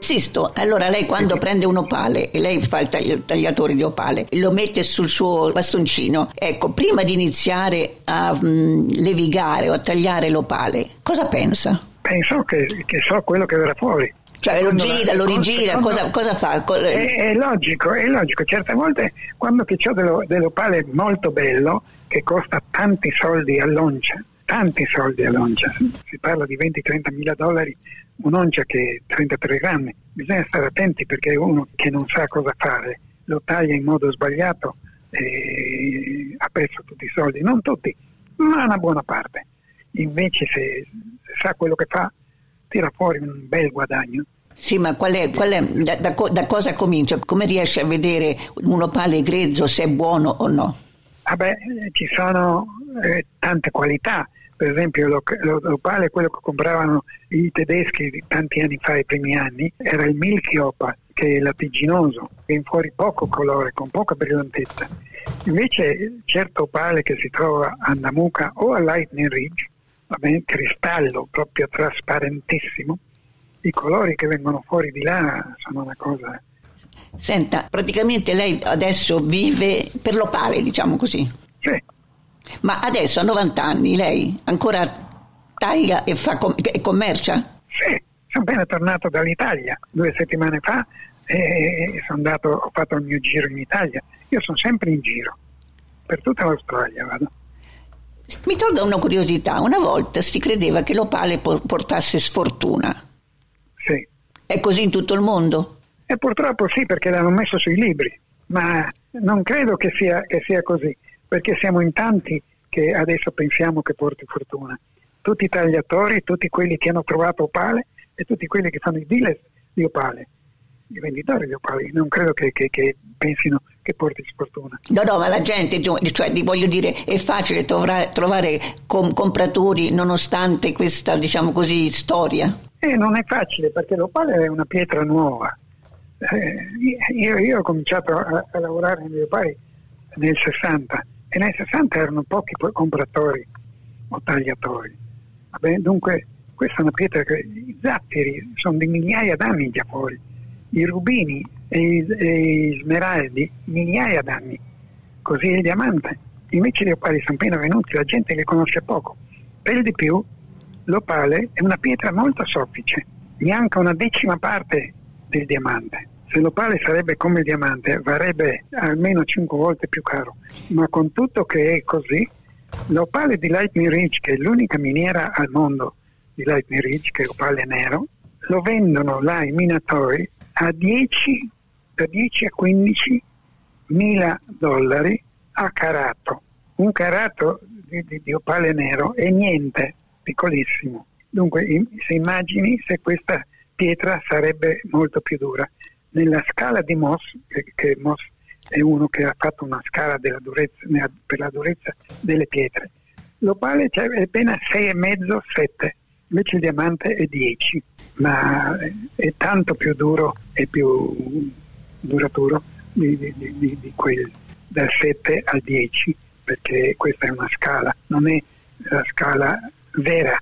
Sisto, allora lei quando prende un opale e lei fa il tagliatore di opale, lo mette sul suo bastoncino, ecco, prima di iniziare a um, levigare o a tagliare l'opale, cosa pensa? Penso che, che so quello che verrà fuori. Cioè lo gira, lo rigira, cosa, cosa, fa? È, è, logico, è logico. Certe volte quando ho dello, dell'opale molto bello, che costa tanti soldi all'oncia, tanti soldi all'oncia, si parla di 20-30 mila dollari un'oncia che è 33 grammi, bisogna stare attenti perché uno che non sa cosa fare lo taglia in modo sbagliato e ha perso tutti i soldi, non tutti, ma una buona parte. Invece se, se sa quello che fa tira fuori un bel guadagno. Sì, ma qual è, qual è, da, da, da, cosa comincia? Come riesce a vedere un opale grezzo se è buono o no? Ah beh, ci sono eh, tante qualità. Per esempio l'opale, quello che compravano i tedeschi tanti anni fa, i primi anni, era il Milky Opal, che è latiginoso, viene fuori poco colore, con poca brillantezza. Invece certo opale che si trova a Namuka o a Lightning Ridge bene, cristallo proprio trasparentissimo, i colori che vengono fuori di là sono una cosa... Senta, praticamente lei adesso vive per l'opale, diciamo così. Ma adesso a 90 anni lei ancora taglia e, fa com- e commercia? Sì, sono appena tornato dall'Italia due settimane fa e sono andato, ho fatto il mio giro in Italia. Io sono sempre in giro, per tutta l'Australia vado. Mi tolga una curiosità, una volta si credeva che l'opale portasse sfortuna. Sì. È così in tutto il mondo? E purtroppo sì, perché l'hanno messo sui libri, ma non credo che sia, che sia così, perché siamo in tanti che adesso pensiamo che porti fortuna. Tutti i tagliatori, tutti quelli che hanno trovato opale e tutti quelli che fanno i dealer di opale i venditori di opali, non credo che, che, che, pensino che porti sfortuna. No, no, ma la gente, cioè, voglio dire, è facile trovare, trovare com- compratori nonostante questa, diciamo così, storia? Eh, non è facile perché l'opale è una pietra nuova. Eh, io, io, ho cominciato a, a lavorare negli opali nel 60 e nel 60 erano pochi compratori o tagliatori. Dunque, questa è una pietra che i zatteri sono di migliaia d'anni già fuori i rubini e i, e i smeraldi migliaia d'anni, così il diamante. Invece gli opali sono appena venuti, la gente li conosce poco. Per di più, l'opale è una pietra molto soffice, neanche una decima parte del diamante. Se l'opale sarebbe come il diamante, varrebbe almeno 5 volte più caro. Ma con tutto che è così, l'opale di Lightning Ridge, che è l'unica miniera al mondo di Lightning Ridge, che è opale nero, lo vendono là i minatori a 10, da 10 a 15 mila dollari a carato. Un carato di, di, di opale nero è niente, piccolissimo. Dunque se immagini se questa pietra sarebbe molto più dura. Nella scala di Moss, che, che Moss è uno che ha fatto una scala durezza, per la durezza delle pietre, l'opale è appena 6,5-7 invece il diamante è 10, ma è tanto più duro e più duraturo di, di, di, di quel dal 7 al 10, perché questa è una scala, non è la scala vera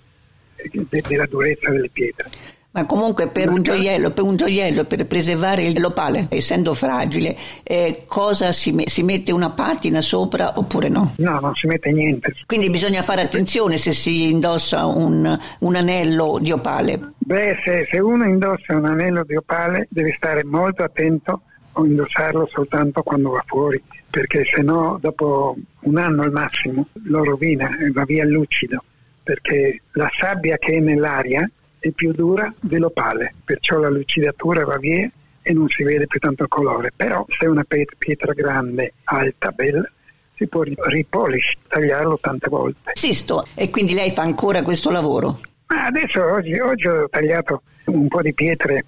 della durezza delle pietre. Ma comunque per un gioiello, per, un gioiello, per preservare l'opale, essendo fragile, eh, cosa si, si, mette una patina sopra oppure no? No, non si mette niente. Quindi bisogna fare attenzione se si indossa un, un anello di opale. Beh, se, se uno indossa un anello di opale deve stare molto attento o indossarlo soltanto quando va fuori, perché se no dopo un anno al massimo lo rovina e va via lucido, perché la sabbia che è nell'aria è più dura dell'opale, perciò la lucidatura va via e non si vede più tanto colore. Però se è una pietra grande, alta, bella, si può ripolish, tagliarlo tante volte. Sisto, e quindi lei fa ancora questo lavoro? Ma adesso oggi, oggi ho tagliato un po' di pietre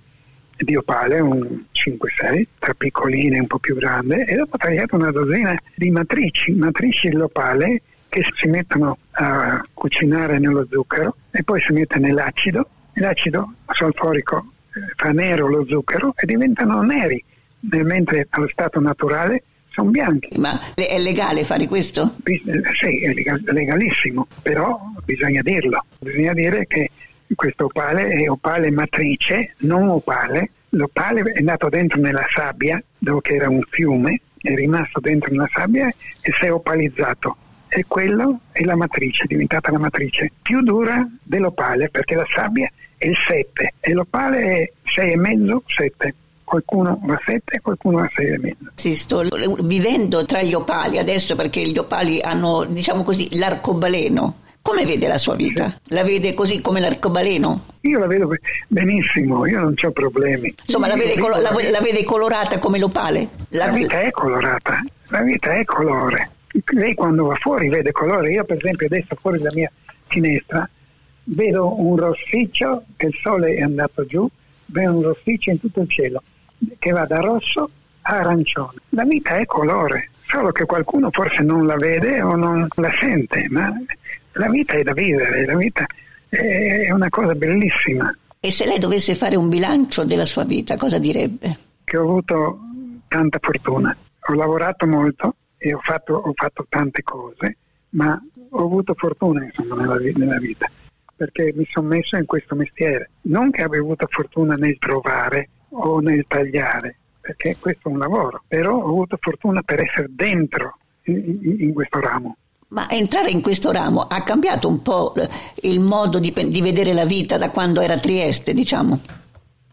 di opale, un 5-6, tra piccoline e un po' più grande, e dopo ho tagliato una dozzina di matrici, matrici dell'opale che si mettono a cucinare nello zucchero e poi si mette nell'acido, e l'acido solforico eh, fa nero lo zucchero e diventano neri, mentre allo stato naturale sono bianchi. Ma è legale fare questo? Sì, è legalissimo, però bisogna dirlo. Bisogna dire che questo opale è opale matrice, non opale. L'opale è nato dentro nella sabbia, dove era un fiume, è rimasto dentro nella sabbia e si è opalizzato. E quello è la matrice, è diventata la matrice più dura dell'opale, perché la sabbia è il 7 e l'opale è 6,5, 7 qualcuno va a 7 e qualcuno a 6,5. Sì, sto vivendo tra gli opali adesso perché gli opali hanno, diciamo così, l'arcobaleno. Come vede la sua vita? La vede così come l'arcobaleno? Io la vedo benissimo, io non ho problemi. Insomma, la vede, colo- la, la vede, colorata come l'opale? La, la vita è colorata, la vita è colore. Lei quando va fuori vede colore. Io per esempio adesso fuori dalla mia finestra vedo un rossiccio che il sole è andato giù, vedo un rossiccio in tutto il cielo che va da rosso a arancione. La vita è colore, solo che qualcuno forse non la vede o non la sente, ma la vita è da vivere, la vita è una cosa bellissima. E se lei dovesse fare un bilancio della sua vita, cosa direbbe? Che ho avuto tanta fortuna, ho lavorato molto e ho fatto, ho fatto tante cose, ma ho avuto fortuna insomma, nella, nella vita perché mi sono messo in questo mestiere. Non che abbia avuto fortuna nel trovare o nel tagliare, perché questo è un lavoro, però ho avuto fortuna per essere dentro in, in questo ramo. Ma entrare in questo ramo ha cambiato un po' il modo di, di vedere la vita da quando era a Trieste, diciamo?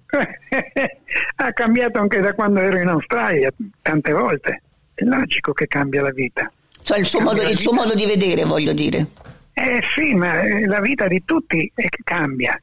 ha cambiato anche da quando ero in Australia, tante volte. È logico che cambia la vita. Cioè il suo, modo, il suo modo, di vedere, voglio dire. Eh sì, ma la vita di tutti cambia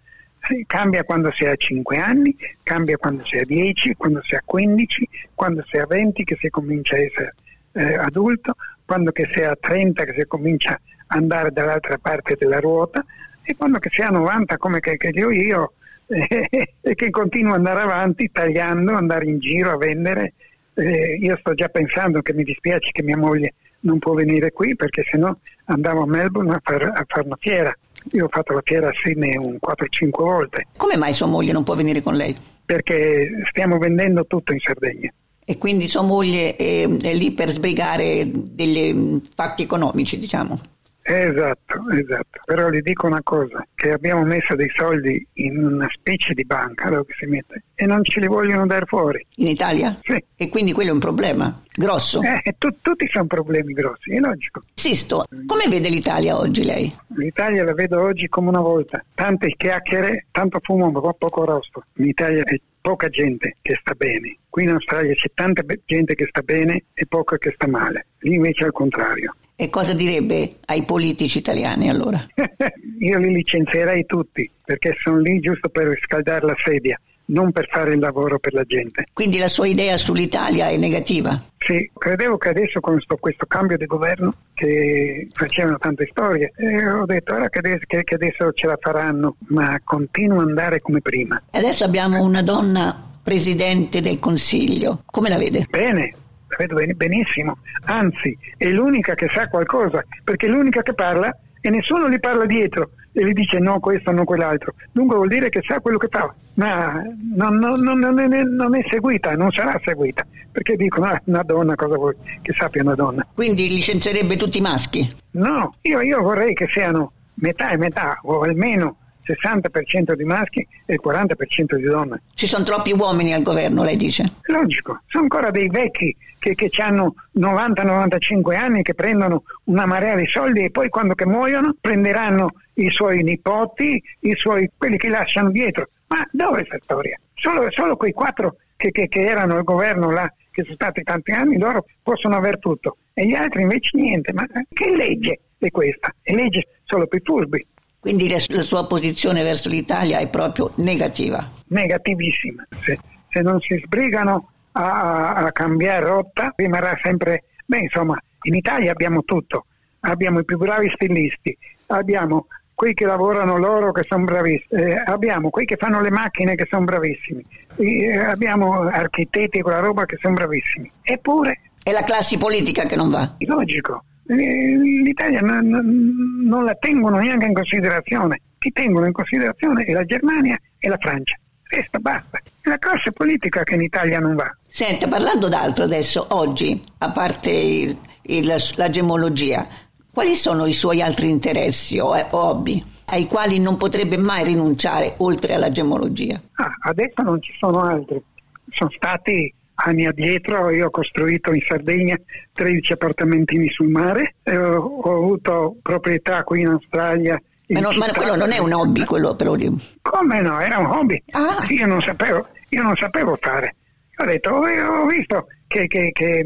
cambia quando si ha 5 anni, cambia quando si ha 10, quando si ha 15, quando si ha 20 che si comincia a essere eh, adulto, quando che si ha 30 che si comincia ad andare dall'altra parte della ruota e quando che si ha 90 come che, che ho io eh, e che continuo ad andare avanti tagliando, andare in giro a vendere. Eh, io sto già pensando che mi dispiace che mia moglie non può venire qui perché sennò andavo a Melbourne a, far, fare una fiera io ho fatto la fiera a Sydney un 4-5 volte. Come mai sua moglie non può venire con lei? Perché stiamo vendendo tutto in Sardegna. E quindi sua moglie è, è lì per sbrigare degli fatti economici, diciamo? Esatto, esatto. Però gli dico una cosa, che abbiamo messo dei soldi in una specie di banca dove si mette e non ce li vogliono dare fuori. In Italia? Sì. E quindi quello è un problema grosso? Eh, tu, tutti sono problemi grossi, è logico. Sisto, come vede l'Italia oggi lei? L'Italia la vedo oggi come una volta. Tante chiacchiere, tanto fumo, ma poco rosto. In Italia è poca gente che sta bene. Qui in Australia c'è tanta gente che sta bene e poca che sta male. Lì invece è al contrario. E cosa direbbe ai politici italiani allora? Io li licenzierei tutti perché sono lì giusto per riscaldare la sedia, non per fare il lavoro per la gente. Quindi la sua idea sull'Italia è negativa? Sì, credevo che adesso con questo cambio di governo che facevano tante storie, eh, ho detto ora che adesso, che, che adesso ce la faranno, ma continua ad andare come prima. Adesso abbiamo una donna presidente del Consiglio, come la vede? Bene, vedo benissimo, anzi è l'unica che sa qualcosa, perché è l'unica che parla e nessuno gli parla dietro e gli dice no questo, no quell'altro. Dunque vuol dire che sa quello che fa, ma non, non, non, non è, non, è, seguita, non sarà seguita, perché dicono ah, una donna cosa vuoi che sappia una donna. Quindi licenzierebbe tutti i maschi? No, io, io vorrei che siano metà e metà, o almeno 60% di maschi e il 40% di donne. Ci sono troppi uomini al governo, lei dice? Logico, sono ancora dei vecchi che, che hanno 90-95 anni che prendono una marea di soldi e poi quando che muoiono prenderanno i suoi nipoti, i suoi, quelli che lasciano dietro. Ma dove è questa storia? Solo, solo quei quattro che, che, che erano al governo là, che sono stati tanti anni, loro possono aver tutto. E gli altri invece niente. Ma che legge è questa? È legge solo per i furbi. Quindi la sua posizione verso l'Italia è proprio negativa. Negativissima. Se, se non si sbrigano a, a, cambiare rotta rimarrà sempre... Beh, insomma, in Italia abbiamo tutto. Abbiamo i più bravi stilisti, abbiamo quei che lavorano loro che sono bravissimi, eh, abbiamo quei che fanno le macchine che sono bravissimi, eh, abbiamo architetti e quella roba che sono bravissimi. Eppure... È la classe politica che non va. Logico. Eh, L'Italia non, non la tengono neanche in considerazione. Chi tengono in considerazione è la Germania e la Francia. Resta, basta. È la classe politica che in Italia non va. Senta, parlando d'altro adesso, oggi, a parte il, il, la gemologia, quali sono i suoi altri interessi o hobby ai quali non potrebbe mai rinunciare oltre alla gemologia? Ah, adesso non ci sono altri. Sono stati anni addietro, io ho costruito in Sardegna 13 appartamentini sul mare, ho, ho avuto proprietà qui in Australia ma, non, ma, quello non è un hobby, quello però. Come no? Era un hobby. Ah. Io, non sapevo, io non sapevo fare. Ho detto, ho, ho visto che, che, che,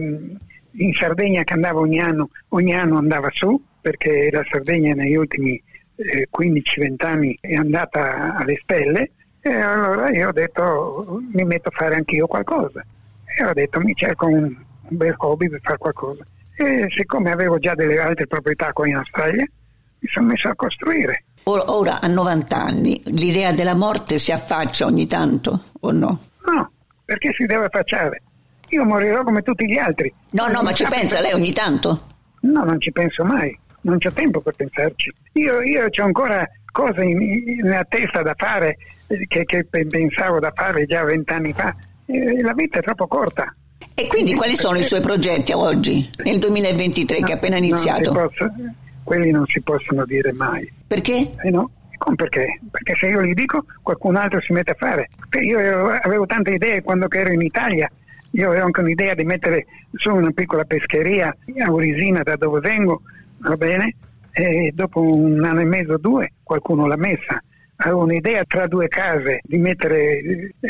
in Sardegna che andavo ogni anno, ogni anno andava su, perché la Sardegna negli ultimi eh, 15-20 anni è andata alle stelle, e allora io ho detto, mi metto a fare anch'io qualcosa. E ho detto, mi cerco un, un bel hobby per fare qualcosa. E siccome avevo già delle altre proprietà qua in Australia, mi sono messo a costruire. Ora, a 90 anni l'idea della morte si affaccia ogni tanto o no? No, perché si deve affacciare? Io morirò come tutti gli altri. No, no, ma ci pensa lei ogni tanto? No, non ci penso mai, non c'ho tempo per pensarci. Io, io ho ancora cose in, nella testa da fare che, che pensavo da fare già vent'anni fa. Eh, la vita è troppo corta. E quindi quali sono i suoi progetti oggi, nel 2023 no, che è appena iniziato? Non posso, quelli non si possono dire mai. Perché? Eh no, perché? Perché se io li dico qualcun altro si mette a fare. Io avevo tante idee quando ero in Italia, io avevo anche un'idea di mettere su una piccola pescheria a Urisina da dove vengo, va bene? E dopo un anno e mezzo, due, qualcuno l'ha messa. Un'idea tra due case di mettere,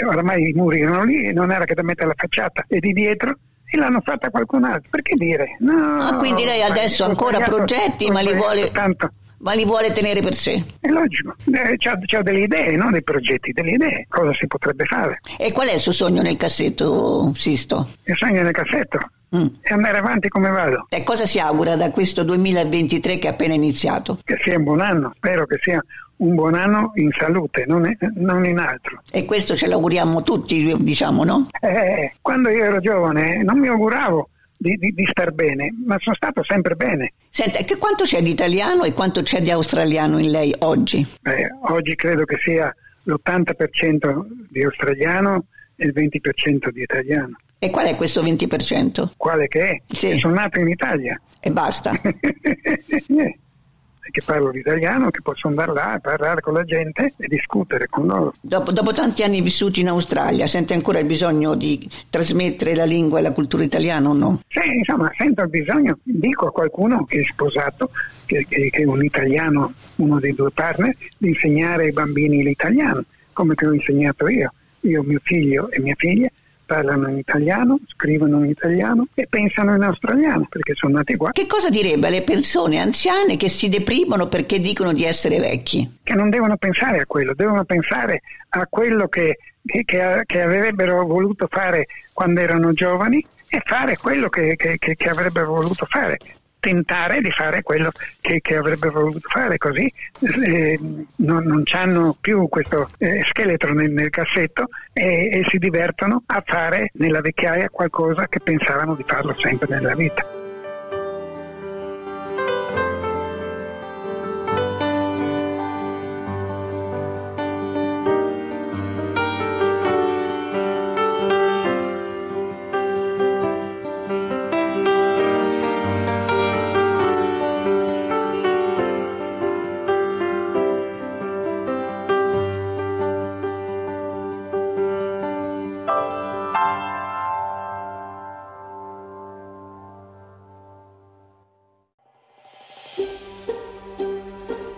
oramai i muri erano lì, non era che da mettere la facciata e di dietro e l'hanno fatta qualcun altro. Perché dire? No, ah, quindi lei adesso ha ancora progetti, ma li, vuole, tanto. ma li vuole tenere per sé? È logico, eh, c'ha, delle idee, non dei progetti, delle idee, cosa si potrebbe fare. E qual è il suo sogno nel cassetto, Sisto? Il sogno nel cassetto? Mm. E andare avanti come vado. E cosa si augura da questo 2023 che è appena iniziato? Che sia un buon anno, spero che sia un buon anno in salute, non, è, non in altro. E questo ce l'auguriamo tutti, diciamo, no? Eh, quando io ero giovane non mi auguravo di, di, di, star bene, ma sono stato sempre bene. Senta, che quanto c'è di italiano e quanto c'è di australiano in lei oggi? Eh, oggi credo che sia l'80% di australiano e il 20% di italiano. E qual è questo 20%? Quale che è? Sì. Sono nato in Italia. E basta. che parlo l'italiano, che posso andare là a parlare con la gente e discutere con loro. Dopo, dopo, tanti anni vissuti in Australia, sente ancora il bisogno di trasmettere la lingua e la cultura italiana o no? Sì, insomma, sento il bisogno, dico a qualcuno che è sposato, che, che, che è un italiano, uno dei due partner, di insegnare ai bambini l'italiano, come che ho insegnato io. Io, mio figlio e mia figlia parlano in italiano, scrivono in italiano e pensano in australiano perché sono nati qua. Che cosa direbbe alle persone anziane che si deprimono perché dicono di essere vecchi? Che non devono pensare a quello, devono pensare a quello che, che, che, che avrebbero voluto fare quando erano giovani e fare quello che, che avrebbero voluto fare tentare di fare quello che, che avrebbe voluto fare, così eh, non, non hanno più questo eh, scheletro nel, nel cassetto e, e si divertono a fare nella vecchiaia qualcosa che pensavano di farlo sempre nella vita.